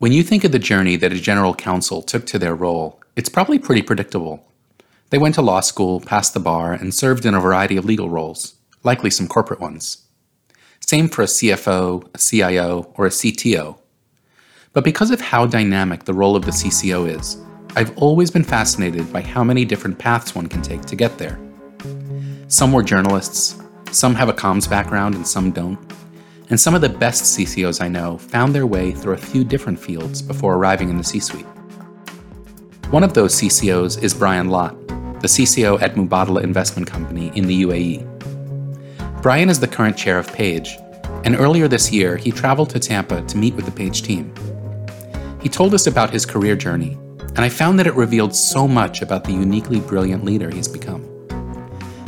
When you think of the journey that a general counsel took to their role, it's probably pretty predictable. They went to law school, passed the bar, and served in a variety of legal roles, likely some corporate ones. Same for a CFO, a CIO, or a CTO. But because of how dynamic the role of the CCO is, I've always been fascinated by how many different paths one can take to get there. Some were journalists, some have a comms background, and some don't. And some of the best CCOs I know found their way through a few different fields before arriving in the C suite. One of those CCOs is Brian Lott, the CCO at Mubadala Investment Company in the UAE. Brian is the current chair of Page, and earlier this year he traveled to Tampa to meet with the Page team. He told us about his career journey, and I found that it revealed so much about the uniquely brilliant leader he's become.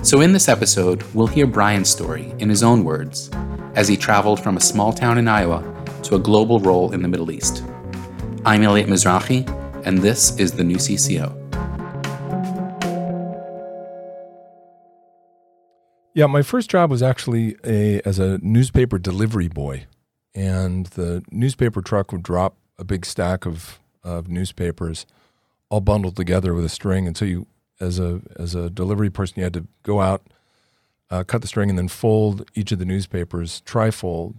So, in this episode, we'll hear Brian's story in his own words as he traveled from a small town in Iowa to a global role in the Middle East. I'm Elliot Mizrahi, and this is the new CCO. Yeah, my first job was actually a as a newspaper delivery boy, and the newspaper truck would drop a big stack of of newspapers, all bundled together with a string, and so you, as a as a delivery person, you had to go out uh, cut the string, and then fold each of the newspapers, trifold,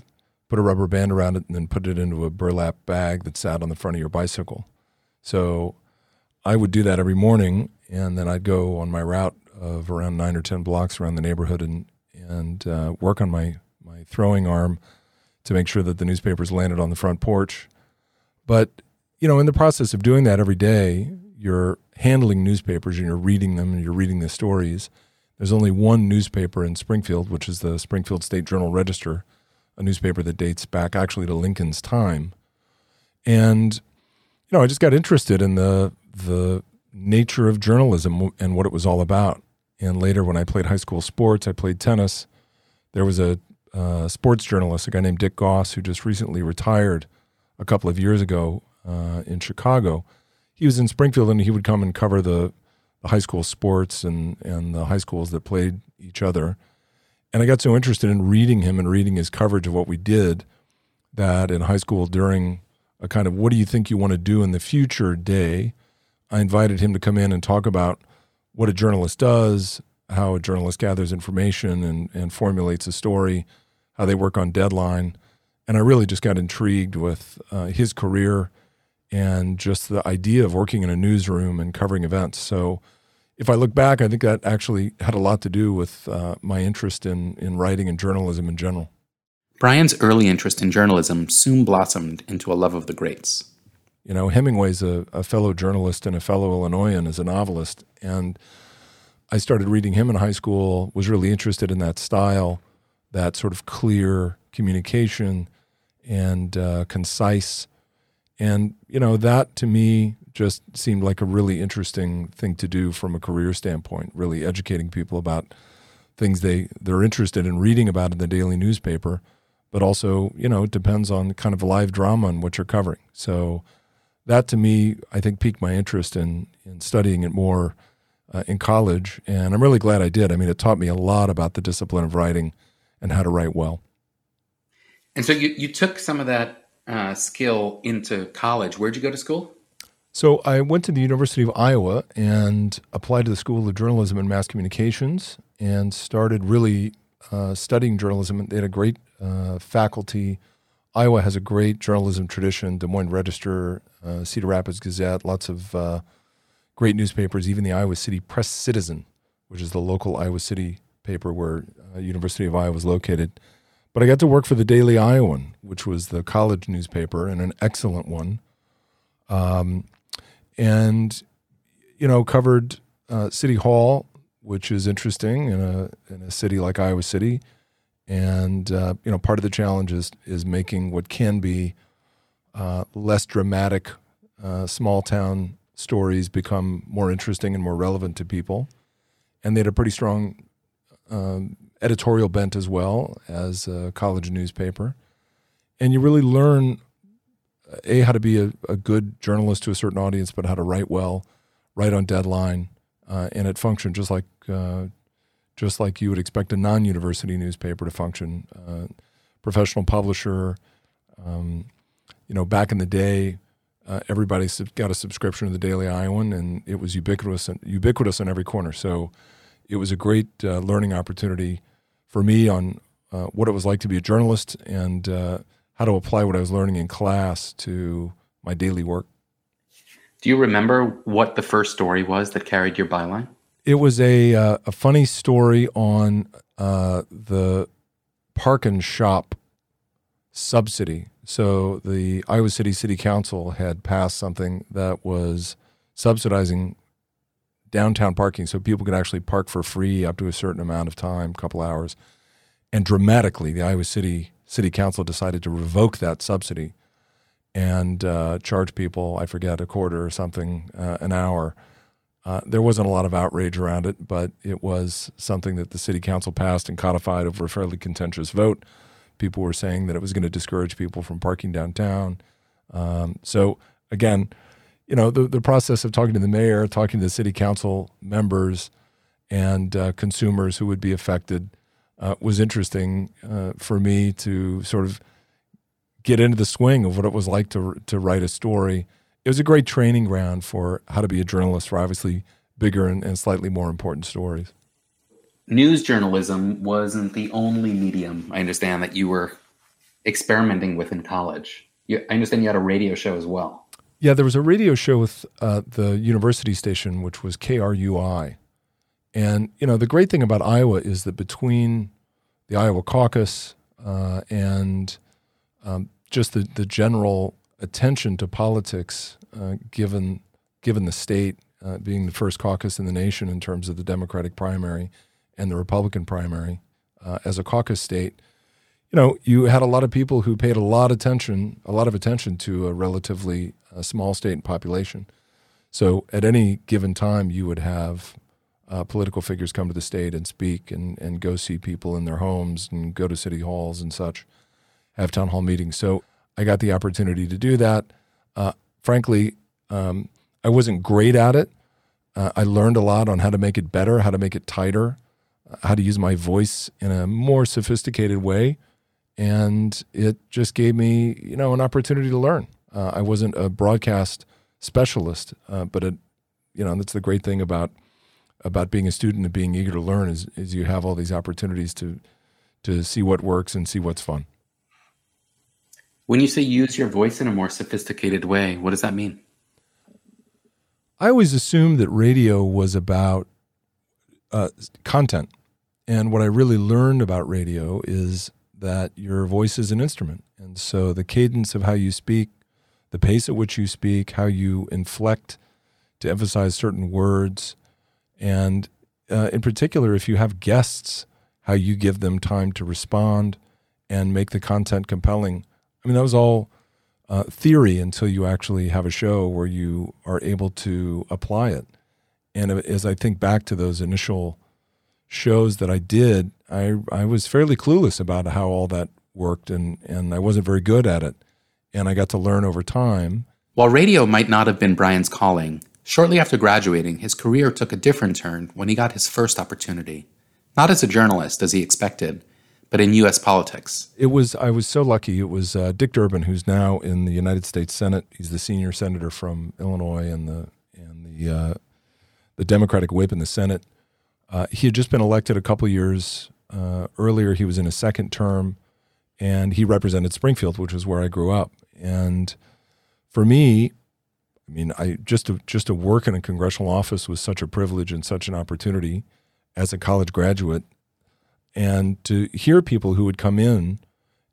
put a rubber band around it, and then put it into a burlap bag that sat on the front of your bicycle. So I would do that every morning, and then I'd go on my route of around nine or ten blocks around the neighborhood and and uh, work on my my throwing arm to make sure that the newspapers landed on the front porch. But you know, in the process of doing that every day, you're handling newspapers and you're reading them and you're reading the stories there's only one newspaper in Springfield, which is the Springfield State Journal Register, a newspaper that dates back actually to Lincoln's time. And you know, I just got interested in the the nature of journalism and what it was all about. And later, when I played high school sports, I played tennis. There was a uh, sports journalist, a guy named Dick Goss, who just recently retired a couple of years ago uh, in Chicago. He was in Springfield, and he would come and cover the the high school sports and, and the high schools that played each other. And I got so interested in reading him and reading his coverage of what we did that in high school during a kind of what do you think you want to do in the future day, I invited him to come in and talk about what a journalist does, how a journalist gathers information and, and formulates a story, how they work on deadline. And I really just got intrigued with uh, his career and just the idea of working in a newsroom and covering events. So if I look back, I think that actually had a lot to do with uh, my interest in, in writing and journalism in general. Brian's early interest in journalism soon blossomed into a love of the greats. You know, Hemingway's a, a fellow journalist and a fellow Illinoisan as a novelist. And I started reading him in high school, was really interested in that style, that sort of clear communication and uh, concise. And, you know, that to me just seemed like a really interesting thing to do from a career standpoint, really educating people about things they, they're interested in reading about in the daily newspaper. But also, you know, it depends on kind of live drama and what you're covering. So that to me, I think piqued my interest in, in studying it more uh, in college. And I'm really glad I did. I mean, it taught me a lot about the discipline of writing and how to write well. And so you, you took some of that uh, skill into college. Where'd you go to school? So I went to the University of Iowa and applied to the School of Journalism and Mass Communications and started really uh, studying journalism. They had a great uh, faculty. Iowa has a great journalism tradition. Des Moines Register, uh, Cedar Rapids Gazette, lots of uh, great newspapers. Even the Iowa City Press Citizen, which is the local Iowa City paper where uh, University of Iowa is located. But I got to work for the Daily Iowan, which was the college newspaper and an excellent one. Um, and you know covered uh, City Hall, which is interesting in a in a city like Iowa City, and uh, you know part of the challenge is is making what can be uh, less dramatic uh, small town stories become more interesting and more relevant to people, and they had a pretty strong um, editorial bent as well as a college newspaper, and you really learn a how to be a, a, good journalist to a certain audience, but how to write well, write on deadline, uh, and it functioned just like uh, just like you would expect a non-university newspaper to function. Uh, professional publisher, um, you know, back in the day, uh, everybody got a subscription to the Daily Iowan, and it was ubiquitous and ubiquitous on every corner. So it was a great uh, learning opportunity for me on uh, what it was like to be a journalist and how to apply what I was learning in class to my daily work. Do you remember what the first story was that carried your byline? It was a uh, a funny story on uh, the park and shop subsidy. So the Iowa City City Council had passed something that was subsidizing downtown parking, so people could actually park for free up to a certain amount of time, a couple hours. And dramatically, the Iowa City City Council decided to revoke that subsidy and uh, charge people, I forget, a quarter or something uh, an hour uh, there wasn't a lot of outrage around it, but it was something that the city council passed and codified over a fairly contentious vote. People were saying that it was going to discourage people from parking downtown. Um, so again, you know, the the process of talking to the mayor, talking to the city council members, and uh, consumers who would be affected uh, was interesting uh, for me to sort of get into the swing of what it was like to to write a story it was a great training ground for how to be a journalist for obviously bigger and, and slightly more important stories. News journalism wasn't the only medium I understand that you were experimenting with in college. You, I understand you had a radio show as well. Yeah, there was a radio show with uh, the university station, which was KRUI. And, you know, the great thing about Iowa is that between the Iowa caucus uh, and um, just the, the general attention to politics, uh, given given the state uh, being the first caucus in the nation in terms of the Democratic primary and the Republican primary uh, as a caucus state. You know, you had a lot of people who paid a lot of attention, a lot of attention to a relatively uh, small state and population. So at any given time, you would have uh, political figures come to the state and speak and, and go see people in their homes and go to city halls and such, have town hall meetings. So I got the opportunity to do that. Uh, frankly, um, I wasn't great at it. Uh, I learned a lot on how to make it better, how to make it tighter, uh, how to use my voice in a more sophisticated way, and it just gave me, you know, an opportunity to learn. Uh, I wasn't a broadcast specialist, uh, but it, you know, that's the great thing about about being a student and being eager to learn is is you have all these opportunities to to see what works and see what's fun. When you say use your voice in a more sophisticated way, what does that mean? I always assumed that radio was about uh, content. And what I really learned about radio is that your voice is an instrument. And so the cadence of how you speak, the pace at which you speak, how you inflect to emphasize certain words, and uh, in particular, if you have guests, how you give them time to respond and make the content compelling I mean, that was all uh, theory until you actually have a show where you are able to apply it. And as I think back to those initial shows that I did, I I was fairly clueless about how all that worked, and and I wasn't very good at it. And I got to learn over time. While radio might not have been Brian's calling, shortly after graduating, his career took a different turn when he got his first opportunity. Not as a journalist, as he expected, but in U.S. politics. It was I was so lucky. It was uh, Dick Durbin, who's now in the United States Senate. He's the senior senator from Illinois and the and the uh, the Democratic whip in the Senate. Uh, he had just been elected a couple years uh, earlier. He was in a second term, and he represented Springfield, which was where I grew up. And for me, I mean, I just to, just to work in a congressional office was such a privilege and such an opportunity as a college graduate. And to hear people who would come in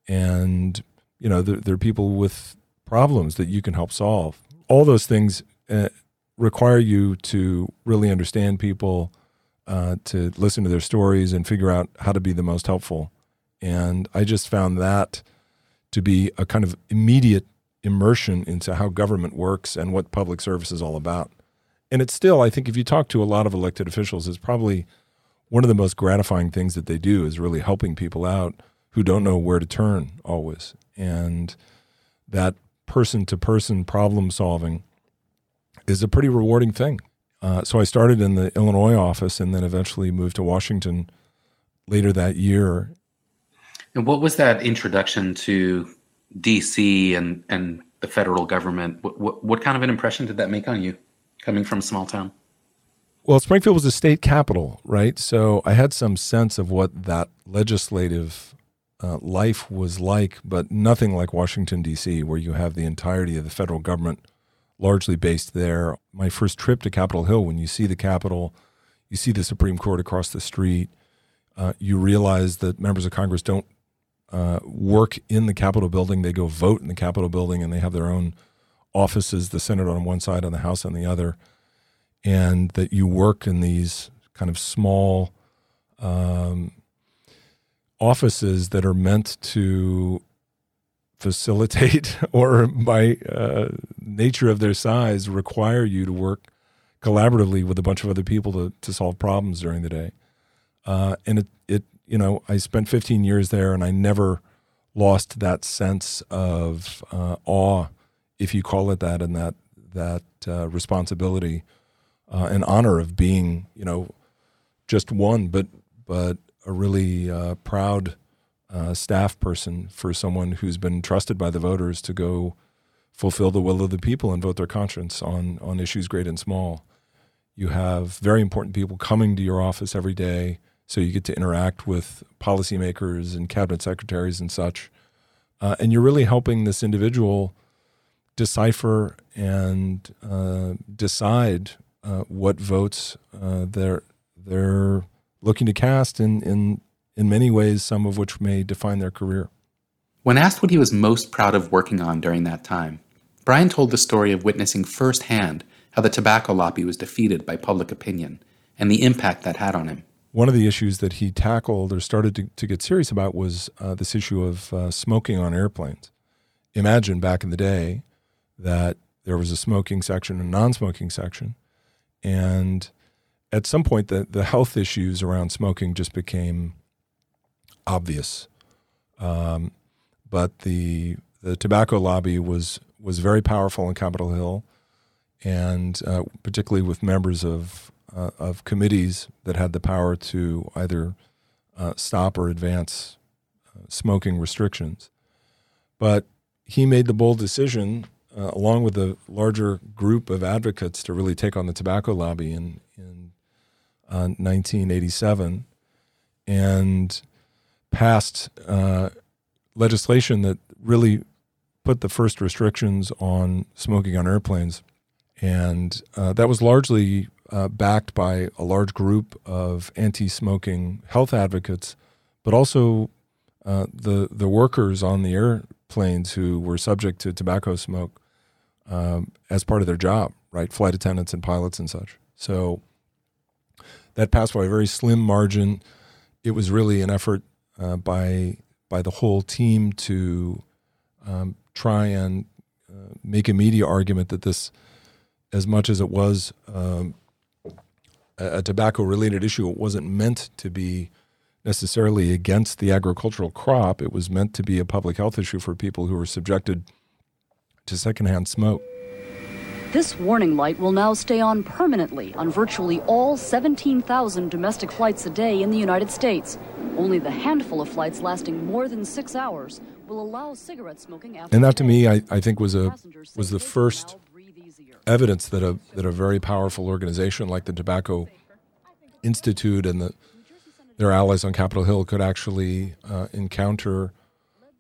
and you know they're, they're people with problems that you can help solve. All those things uh, require you to really understand people uh, to listen to their stories and figure out how to be the most helpful. And i just found that to be a kind of immediate immersion into how government works and what public service is all about and it's still i think if you talk to a lot of elected officials it's probably one of the most gratifying things that they do is really helping people out who don't know where to turn always. And that person to person problem solving is a pretty rewarding thing. Uh, so I started in the Illinois office and then eventually moved to Washington later that year. And what was that introduction to DC and, and the federal government. What, what, what kind of an impression did that make on you, coming from a small town? Well, Springfield was a state capital, right? So I had some sense of what that legislative uh, life was like, but nothing like Washington, D.C., where you have the entirety of the federal government largely based there. My first trip to Capitol Hill, when you see the Capitol, you see the Supreme Court across the street, uh, you realize that members of Congress don't uh, work in the Capitol building. They go vote in the Capitol building and they have their own offices, the Senate on one side and the House on the other. And that you work in these kind of small um, offices that are meant to facilitate or by uh, nature of their size require you to work collaboratively with a bunch of other people to, to solve problems during the day. Uh, and it, it, you know, I spent 15 years there and I never lost that sense of uh, awe, if you call it that, and that, that uh, responsibility uh, and honor of being, you know, just one, but, but a really uh, proud uh, staff person for someone who's been trusted by the voters to go fulfill the will of the people and vote their conscience on on issues great and small. You have very important people coming to your office every day, so you get to interact with policymakers and cabinet secretaries and such, uh, and you're really helping this individual decipher and uh, decide uh, what votes uh, they're they're looking to cast in in in many ways, some of which may define their career. When asked what he was most proud of working on during that time, Brian told the story of witnessing firsthand how the tobacco lobby was defeated by public opinion and the impact that had on him. One of the issues that he tackled or started to, to get serious about was uh, this issue of uh, smoking on airplanes. Imagine back in the day that there was a smoking section and a non smoking section. And at some point, the, the health issues around smoking just became obvious. Um, but the the tobacco lobby was was very powerful in Capitol Hill, and uh, particularly with members of uh, of committees that had the power to either uh, stop or advance uh, smoking restrictions. But he made the bold decision, uh, along with a larger group of advocates, to really take on the tobacco lobby in in 1987, uh, and passed legislation that really put the first restrictions on smoking on airplanes. And uh, that was largely uh, backed by a large group of anti smoking health advocates, but also uh, the, the workers on the airplanes who were subject to tobacco smoke um, as part of their job, right? Flight attendants and pilots and such. So that passed by a very slim margin. It was really an effort uh, by by the whole team to um, try and uh, make a media argument that this, as much as it was um, a, tobacco related issue, it wasn't meant to be necessarily against the agricultural crop. It was meant to be a public health issue for people who were subjected to secondhand smoke. This warning light will now stay on permanently on virtually all 17,000 domestic flights a day in the United States. Only the handful of flights lasting more than six hours will allow cigarette smoking after And that to me, I, I think was a was the first evidence that a that a very powerful organization like the Tobacco Institute and the their allies on Capitol Hill could actually uh, encounter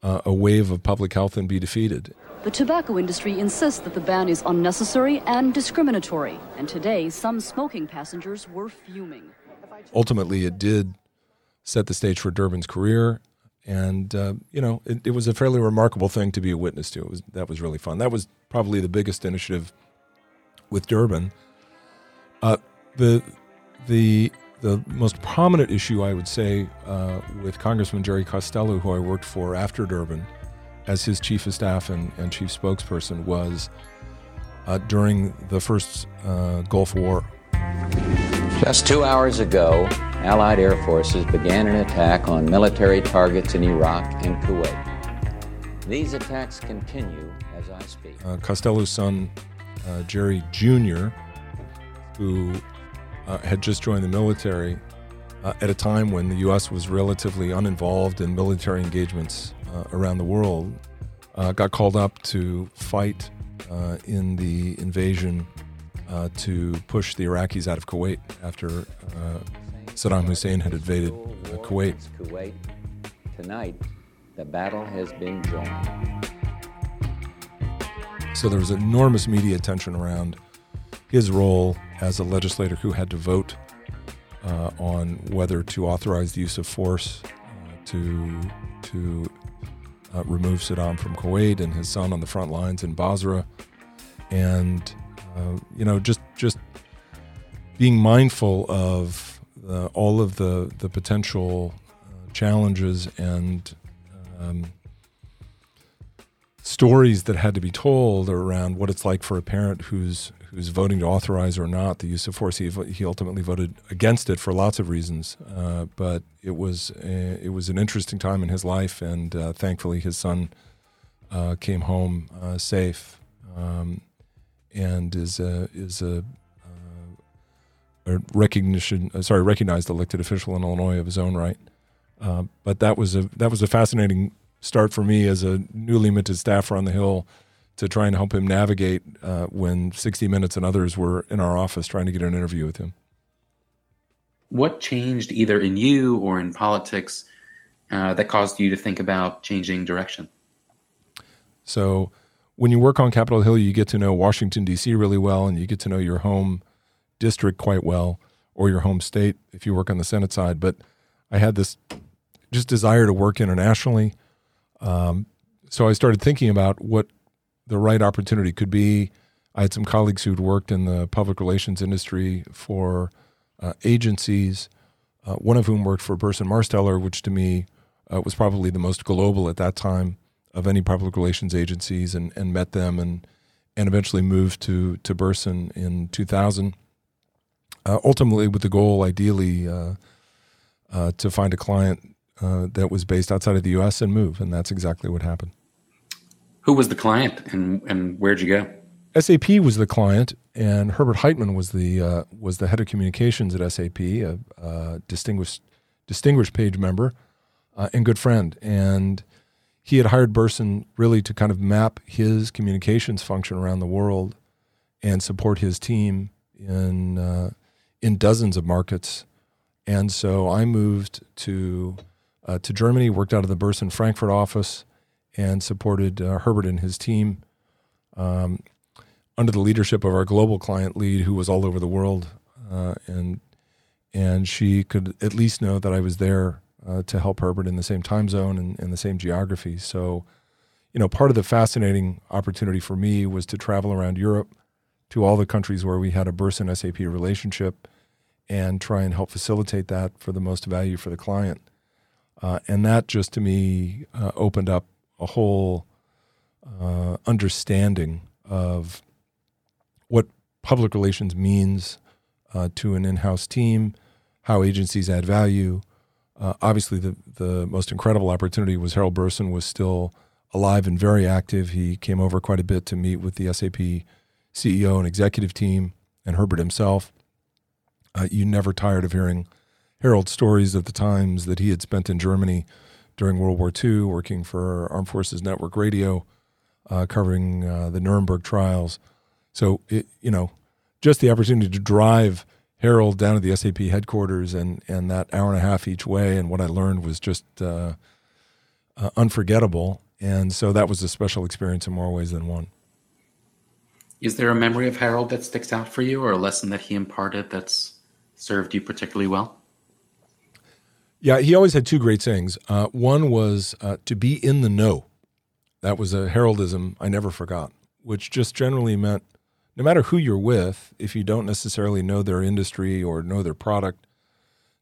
uh, a wave of public health and be defeated. The tobacco industry insists that the ban is unnecessary and discriminatory, and today some smoking passengers were fuming. Ultimately, it did set the stage for Durbin's career, and uh, you know it, it, was a fairly remarkable thing to be a witness to. It was that was really fun. That was probably the biggest initiative with Durbin. Uh, the the the most prominent issue I would say uh, with Congressman Jerry Costello, who I worked for after Durbin as his chief of staff and, and chief spokesperson was uh, during the first uh, Gulf War. Just two hours ago, Allied air forces began an attack on military targets in Iraq and Kuwait. These attacks continue as I speak. Uh, Costello's son, uh, Jerry Jr., who uh, had just joined the military uh, at a time when the U.S. was relatively uninvolved in military engagements uh, around the world uh, got called up to fight uh, in the invasion to push the Iraqis out of Kuwait after Saddam Hussein had invaded Kuwait. Kuwait. Tonight, the battle has been joined. So there was enormous media attention around his role as a legislator who had to vote uh, on whether to authorize the use of force uh, to to uh, remove Saddam from Kuwait and his son on the front lines in Basra, and uh, you know just just being mindful of all of the the potential uh, challenges and um, stories that had to be told around what it's like for a parent who's who's voting to authorize or not the use of force. He, he ultimately voted against it for lots of reasons, uh, but it was a, it was an interesting time in his life, and uh, thankfully his son uh, came home uh, safe um, and is a, is a, uh, a recognition uh, sorry recognized elected official in Illinois of his own right. but that was a that was a fascinating start for me as a newly minted staffer on the Hill to try and help him navigate uh, when 60 Minutes and others were in our office trying to get an interview with him. What changed either in you or in politics uh, that caused you to think about changing direction? So, when you work on Capitol Hill, you get to know Washington, D.C. really well, and you get to know your home district quite well, or your home state if you work on the Senate side. But I had this just desire to work internationally. Um, so I started thinking about what the right opportunity could be. I had some colleagues who'd worked in the public relations industry for uh, agencies, uh, one of whom worked for Burson Marsteller, which to me uh, was probably the most global at that time of any public relations agencies, and, and met them and and eventually moved to to Burson in 2000. Uh, ultimately, with the goal, ideally, uh, uh, to find a client that was based outside of the U.S. and move, and that's exactly what happened. Who was the client, and and where'd you go? SAP was the client, and Herbert Heitmann was the uh, was the head of communications at SAP, a, a distinguished distinguished page member uh, and good friend. And he had hired Burson really to kind of map his communications function around the world and support his team in uh, in dozens of markets. And so I moved to uh, to Germany, worked out of the Burson Frankfurt office and supported uh, Herbert and his team um, under the leadership of our global client lead, who was all over the world, uh, and and she could at least know that I was there uh, to help Herbert in the same time zone and, and the same geography. So, you know, part of the fascinating opportunity for me was to travel around Europe to all the countries where we had a Burson SAP relationship and try and help facilitate that for the most value for the client. Uh, and that just to me uh, opened up a whole uh, understanding of what public relations means uh, to an in-house team, how agencies add value. Uh, obviously, the the most incredible opportunity was Harold Burson was still alive and very active. He came over quite a bit to meet with the SAP CEO and executive team, and Herbert himself. Uh, you never tired of hearing Harold's stories of the times that he had spent in Germany during World War II, working for Armed Forces Network Radio, uh, covering uh, the Nuremberg trials. So, it, you know, just the opportunity to drive Harold down to the SAP headquarters and, and that hour and a half each way, and what I learned was just uh, uh unforgettable. And so that was a special experience in more ways than one. Is there a memory of Harold that sticks out for you, or a lesson that he imparted that's served you particularly well? Yeah, he always had two great sayings. Uh, one was uh, to be in the know. That was a heraldism I never forgot, which just generally meant no matter who you're with, if you don't necessarily know their industry or know their product,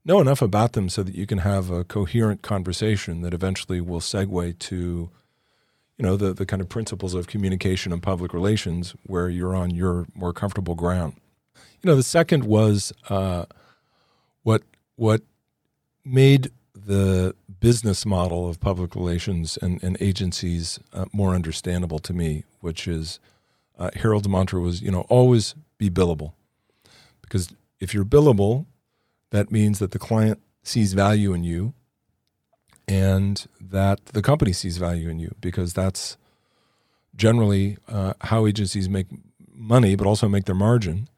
know enough about them so that you can have a coherent conversation that eventually will segue to, you know, the, the kind of principles of communication and public relations where you're on your more comfortable ground. You know, the second was uh, what what made the business model of public relations and, and agencies uh, more understandable to me, which is uh, Harold's mantra was, you know, always be billable. Because if you're billable, that means that the client sees value in you and that the company sees value in you because that's generally uh, how agencies make money, but also make their margin.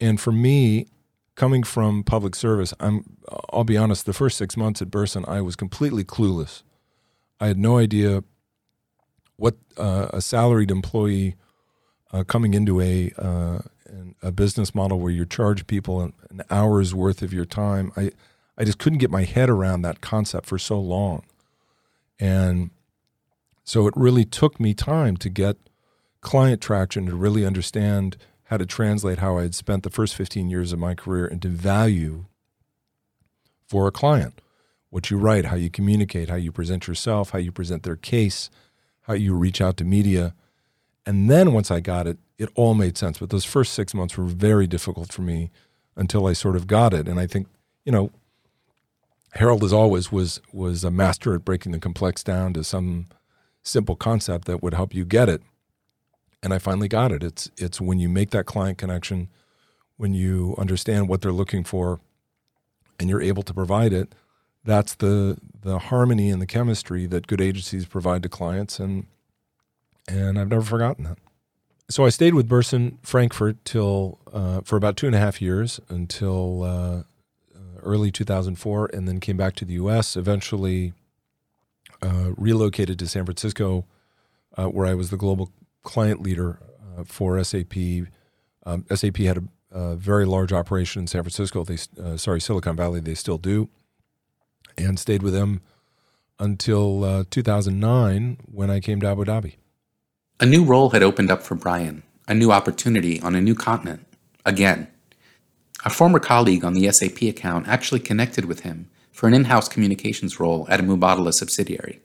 And for me, coming from public service, I'm I'll be honest, the first six months at Burson, I was completely clueless. I had no idea what uh, a salaried employee uh, coming into a uh, a business model where you charge people an, an, hour's worth of your time. I I just couldn't get my head around that concept for so long, and so it really took me time to get client traction to really understand how to translate how I had spent the first 15 years of my career into value for a client. What you write, how you communicate, how you present yourself, how you present their case, how you reach out to media. And then once I got it, it all made sense. But those first six months were very difficult for me until I sort of got it. And I think, you know, Harold, as always, was was a master at breaking the complex down to some simple concept that would help you get it. And I finally got it. It's it's when you make that client connection, when you understand what they're looking for, and you're able to provide it, that's the the harmony and the chemistry that good agencies provide to clients and and I've never forgotten that. So I stayed with Burson Frankfurt till uh, for about two and a half years until uh, early 2004, and then came back to the U.S. Eventually, uh, relocated to San Francisco, uh, where I was the global client leader uh, for SAP. Um, SAP had a, a, very large operation in San Francisco. They, uh, sorry, Silicon Valley. They still do and stayed with them until uh, 2009 when I came to Abu Dhabi. A new role had opened up for Brian, a new opportunity on a new continent. Again, a former colleague on the SAP account actually connected with him for an in house communications role at a Mubadala subsidiary.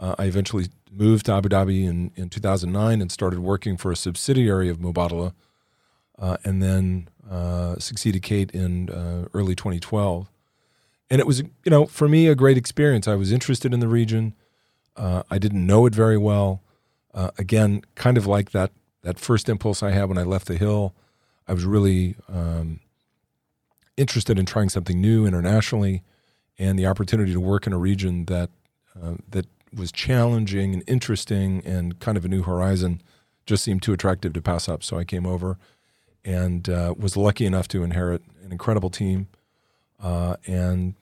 Uh, I eventually moved to Abu Dhabi in, in 2009 and started working for a subsidiary of Mubadala, uh, and then uh, succeeded Kate in uh, early 2012 and it was you know for me a great experience. I was interested in the region. Uh, I didn't know it very well. Uh, again, kind of like that that first impulse I had when I left the hill. I was really um, interested in trying something new internationally, and the opportunity to work in a region that uh, that was challenging and interesting and kind of a new horizon just seemed too attractive to pass up. So I came over and uh, was lucky enough to inherit an incredible team uh, and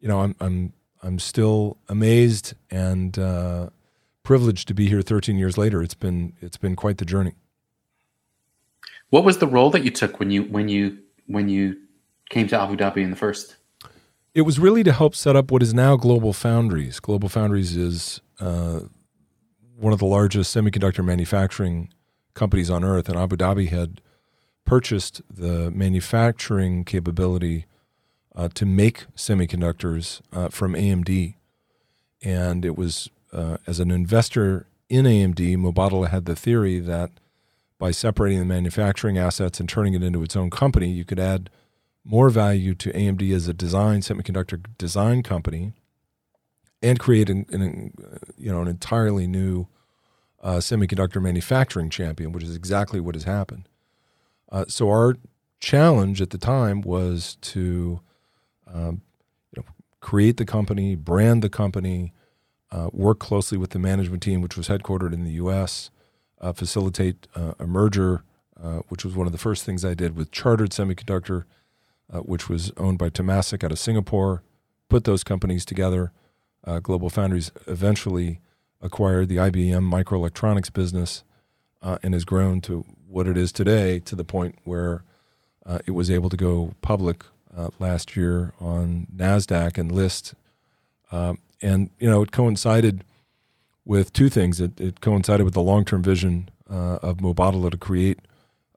you know, I'm I'm I'm still amazed and uh, privileged to be here 13 years later. It's been it's been quite the journey. What was the role that you took when you when you when you came to Abu Dhabi in the first? It was really to help set up what is now Global Foundries. Global Foundries is uh, one of the largest semiconductor manufacturing companies on earth, and Abu Dhabi had purchased the manufacturing capability uh, to make semiconductors uh, from AMD. And it was uh, as an investor in AMD, Mubadala had the theory that by separating the manufacturing assets and turning it into its own company, you could add more value to AMD as a design semiconductor design company and create an, an you know an entirely new uh, semiconductor manufacturing champion, which is exactly what has happened. Uh, so our challenge at the time was to um, you know, create the company, brand the company, uh, work closely with the management team, which was headquartered in the U.S., uh, facilitate uh, a merger, uh, which was one of the first things I did with Chartered Semiconductor, uh, which was owned by Temasek out of Singapore. Put those companies together. Uh, Global Foundries eventually acquired the IBM microelectronics business and has grown to what it is today, to the point where it was able to go public uh, last year on NASDAQ and list. Um, and, you know, it coincided with two things. It, it coincided with the long term vision uh, of Mubadala to create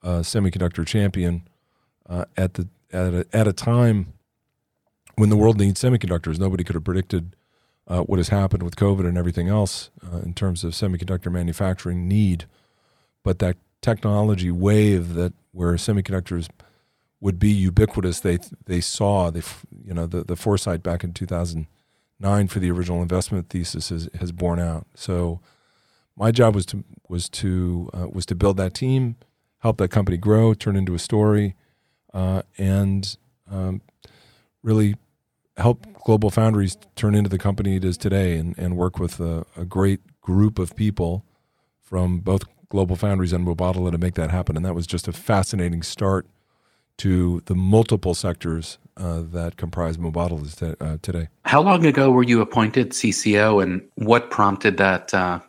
a semiconductor champion uh, at, the, at, a, at a time when the world needs semiconductors. Nobody could have predicted uh, what has happened with COVID and everything else uh, in terms of semiconductor manufacturing need. But that technology wave that where semiconductors would be ubiquitous. They they saw the you know the the foresight back in 2009 for the original investment thesis has, has borne out. So my job was to was to uh, was to build that team, help that company grow, turn into a story, uh, and um, really help Global Foundries turn into the company it is today, and, and work with a, a great group of people from both Global Foundries and Mubadala to make that happen. And that was just a fascinating start to the multiple sectors uh, that comprise Mubadala t- uh, today. How long ago were you appointed CCO, and what prompted that uh,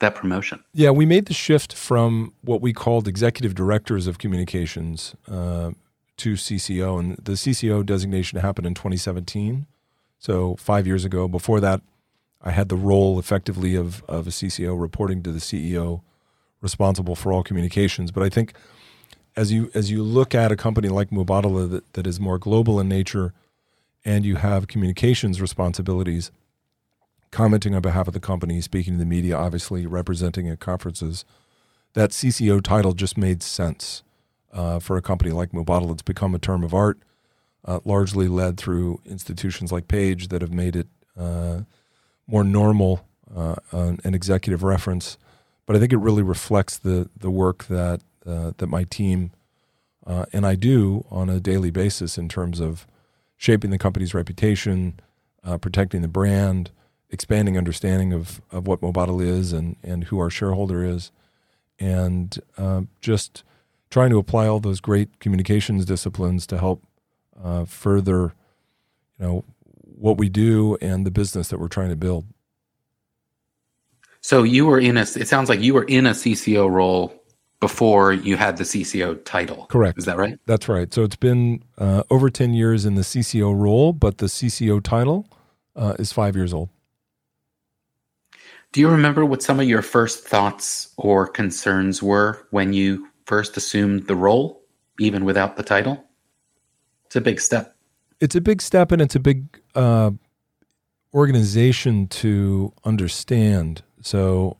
that promotion? Yeah, we made the shift from what we called executive directors of communications uh, to CCO, and the CCO designation happened in 2017. So five years ago. Before that, I had the role effectively of of a CCO reporting to the CEO, responsible for all communications. But I think as you as you look at a company like Mubadala that, that is more global in nature, and you have communications responsibilities, commenting on behalf of the company, speaking to the media, obviously representing at conferences, that CCO title just made sense uh, for a company like Mubadala. It's become a term of art, uh, largely led through institutions like Page that have made it uh, more normal, uh, an executive reference. But I think it really reflects the the work that uh, that my team uh, and I do on a daily basis in terms of shaping the company's reputation, protecting the brand, expanding understanding of, of what Mubadala is and, and who our shareholder is, and just trying to apply all those great communications disciplines to help uh, further, you know, what we do and the business that we're trying to build. So you were in a. It sounds like you were in a CCO role before you had the CCO title. Correct. Is that right? That's right. So it's been uh, over ten years in the CCO role, but the CCO title uh, is five years old. Do you remember what some of your first thoughts or concerns were when you first assumed the role, even without the title? It's a big step. It's a big step, and it's a big uh, organization to understand. So,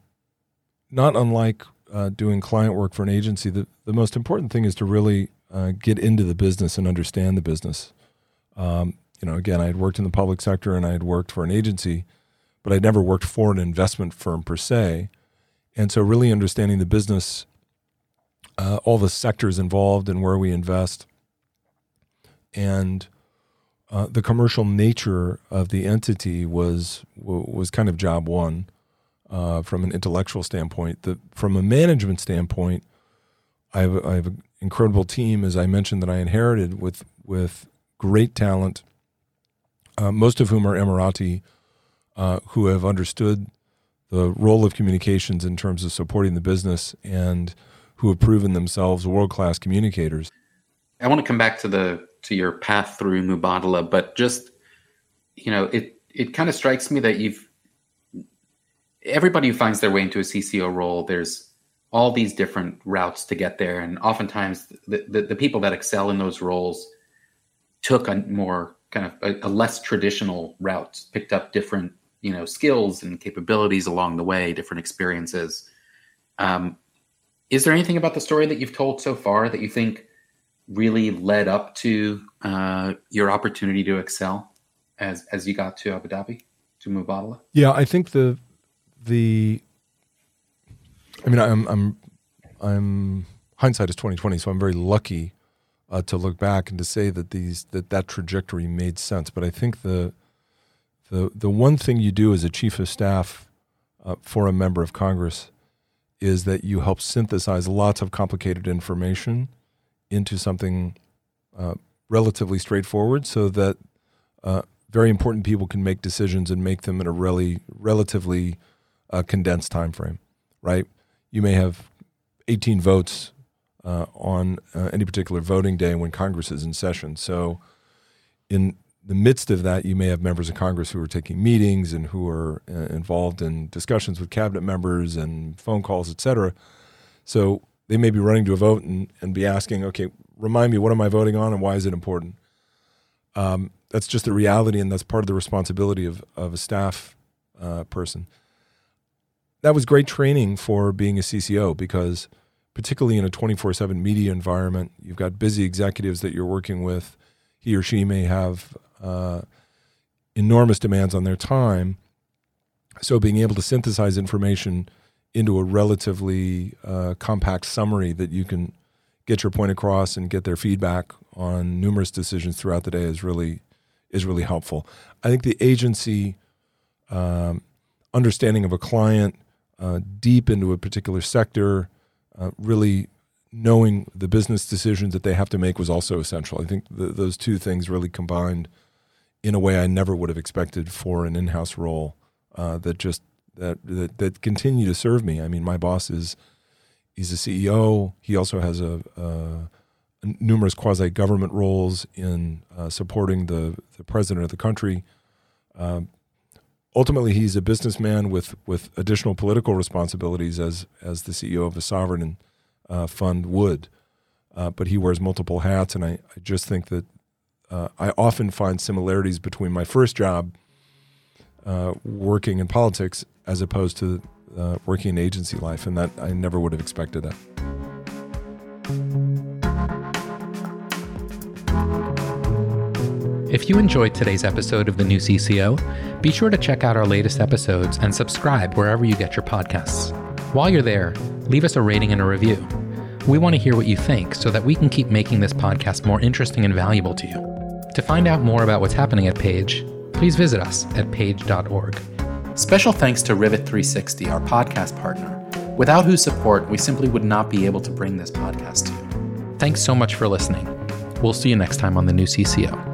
not unlike uh, doing client work for an agency, the, the most important thing is to really uh, get into the business and understand the business. Um, you know, again, I had worked in the public sector and I had worked for an agency but I'd never worked for an investment firm per se. And so, really understanding the business, uh, all the sectors involved and where we invest, and uh, the commercial nature of the entity was was kind of job one uh, from an intellectual standpoint. The, from a management standpoint, I have, I have an incredible team, as I mentioned, that I inherited with with great talent, uh, most of whom are Emirati uh, who have understood the role of communications in terms of supporting the business and who have proven themselves world class communicators. I want to come back to the to your path through Mubadala, but just you know, it it kind of strikes me that you've everybody who finds their way into a CCO role, there's all these different routes to get there, and oftentimes the, the, the people that excel in those roles took a more kind of a, a less traditional route, picked up different you know skills and capabilities along the way, different experiences. Um, is there anything about the story that you've told so far that you think really led up to uh, your opportunity to excel as as you got to Abu Dhabi to Mubadala? Yeah, I think the the I mean, I'm I'm I'm hindsight is twenty twenty, so I'm very lucky uh, to look back and to say that these that that trajectory made sense. But I think the the the one thing you do as a chief of staff uh, for a member of Congress is that you help synthesize lots of complicated information into something uh, relatively straightforward, so that uh, very important people can make decisions and make them in a really relatively uh, condensed time frame. Right? You may have 18 votes uh, on uh, any particular voting day when Congress is in session. So, in the midst of that, you may have members of Congress who are taking meetings and who are uh, involved in discussions with cabinet members and phone calls, et cetera. So they may be running to a vote and, and be asking, okay, remind me, what am I voting on and why is it important? Um, that's just the reality, and that's part of the responsibility of, of a staff uh, person. That was great training for being a CCO because, particularly in a 24 7 media environment, you've got busy executives that you're working with. He or she may have uh, enormous demands on their time. So being able to synthesize information into a relatively uh, compact summary that you can get your point across and get their feedback on numerous decisions throughout the day is really is really helpful. I think the agency um, understanding of a client, uh, deep into a particular sector, uh, really knowing the business decisions that they have to make was also essential. I think th- those two things really combined in a way I never would have expected for an in-house role uh, that just that, that that continue to serve me. I mean, my boss is he's a CEO. He also has a, a numerous quasi government roles in uh, supporting the the president of the country. Um, ultimately, he's a businessman with with additional political responsibilities as as the CEO of a sovereign uh, fund would. Uh, but he wears multiple hats, and I, I just think that uh, I often find similarities between my first job uh, working in politics as opposed to uh, working in agency life, and that I never would have expected that. If you enjoyed today's episode of The New CCO, be sure to check out our latest episodes and subscribe wherever you get your podcasts. While you're there, leave us a rating and a review. We want to hear what you think so that we can keep making this podcast more interesting and valuable to you. To find out more about what's happening at Page, please visit us at page.org. Special thanks to Rivet 360, our podcast partner, without whose support we simply would not be able to bring this podcast to you. Thanks so much for listening. We'll see you next time on the new CCO.